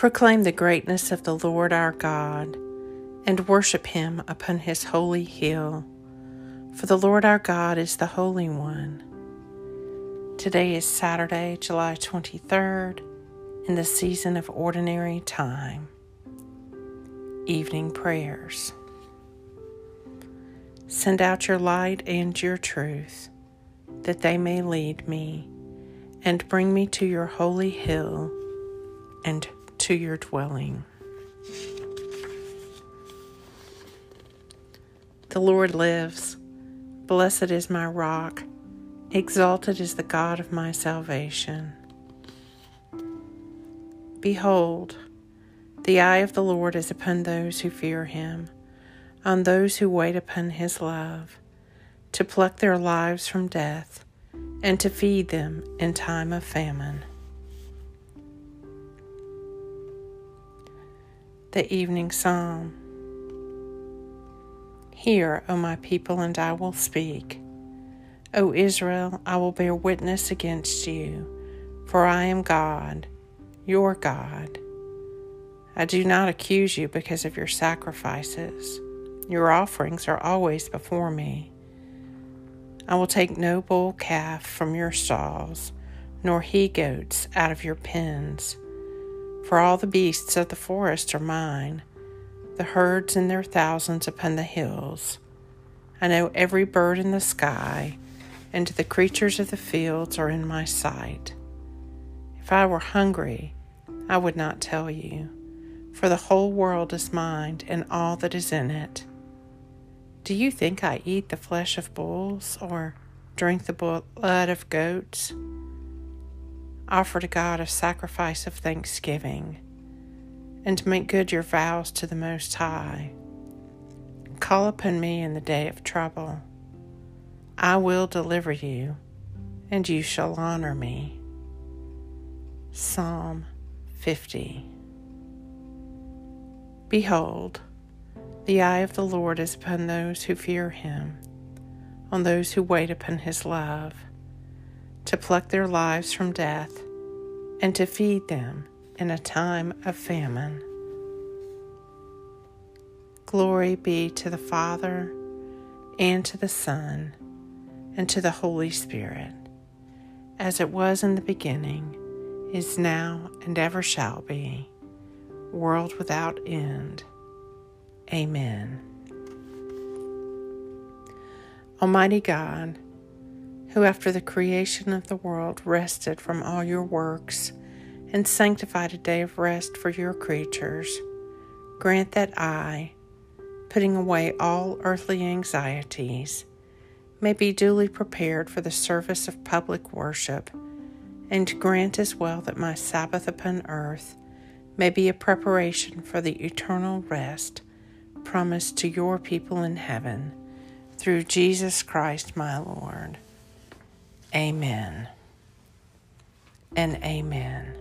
Proclaim the greatness of the Lord our God, and worship him upon his holy hill. For the Lord our God is the Holy One. Today is Saturday, July 23rd, in the season of ordinary time. Evening prayers. Send out your light and your truth, that they may lead me, and bring me to your holy hill and to your dwelling. The Lord lives. Blessed is my rock. Exalted is the God of my salvation. Behold, the eye of the Lord is upon those who fear him, on those who wait upon his love, to pluck their lives from death and to feed them in time of famine. The Evening Psalm. Hear, O my people, and I will speak. O Israel, I will bear witness against you, for I am God, your God. I do not accuse you because of your sacrifices. Your offerings are always before me. I will take no bull calf from your stalls, nor he goats out of your pens. For all the beasts of the forest are mine, the herds in their thousands upon the hills. I know every bird in the sky, and the creatures of the fields are in my sight. If I were hungry, I would not tell you, for the whole world is mine and all that is in it. Do you think I eat the flesh of bulls or drink the blood of goats? Offer to God a sacrifice of thanksgiving, and make good your vows to the Most High. Call upon me in the day of trouble. I will deliver you, and you shall honor me. Psalm 50 Behold, the eye of the Lord is upon those who fear him, on those who wait upon his love to pluck their lives from death, and to feed them in a time of famine. Glory be to the Father, and to the Son, and to the Holy Spirit, as it was in the beginning, is now, and ever shall be, world without end. Amen. Almighty God, who after the creation of the world rested from all your works and sanctified a day of rest for your creatures, grant that I, putting away all earthly anxieties, may be duly prepared for the service of public worship, and grant as well that my Sabbath upon earth may be a preparation for the eternal rest promised to your people in heaven through Jesus Christ my Lord. Amen and amen.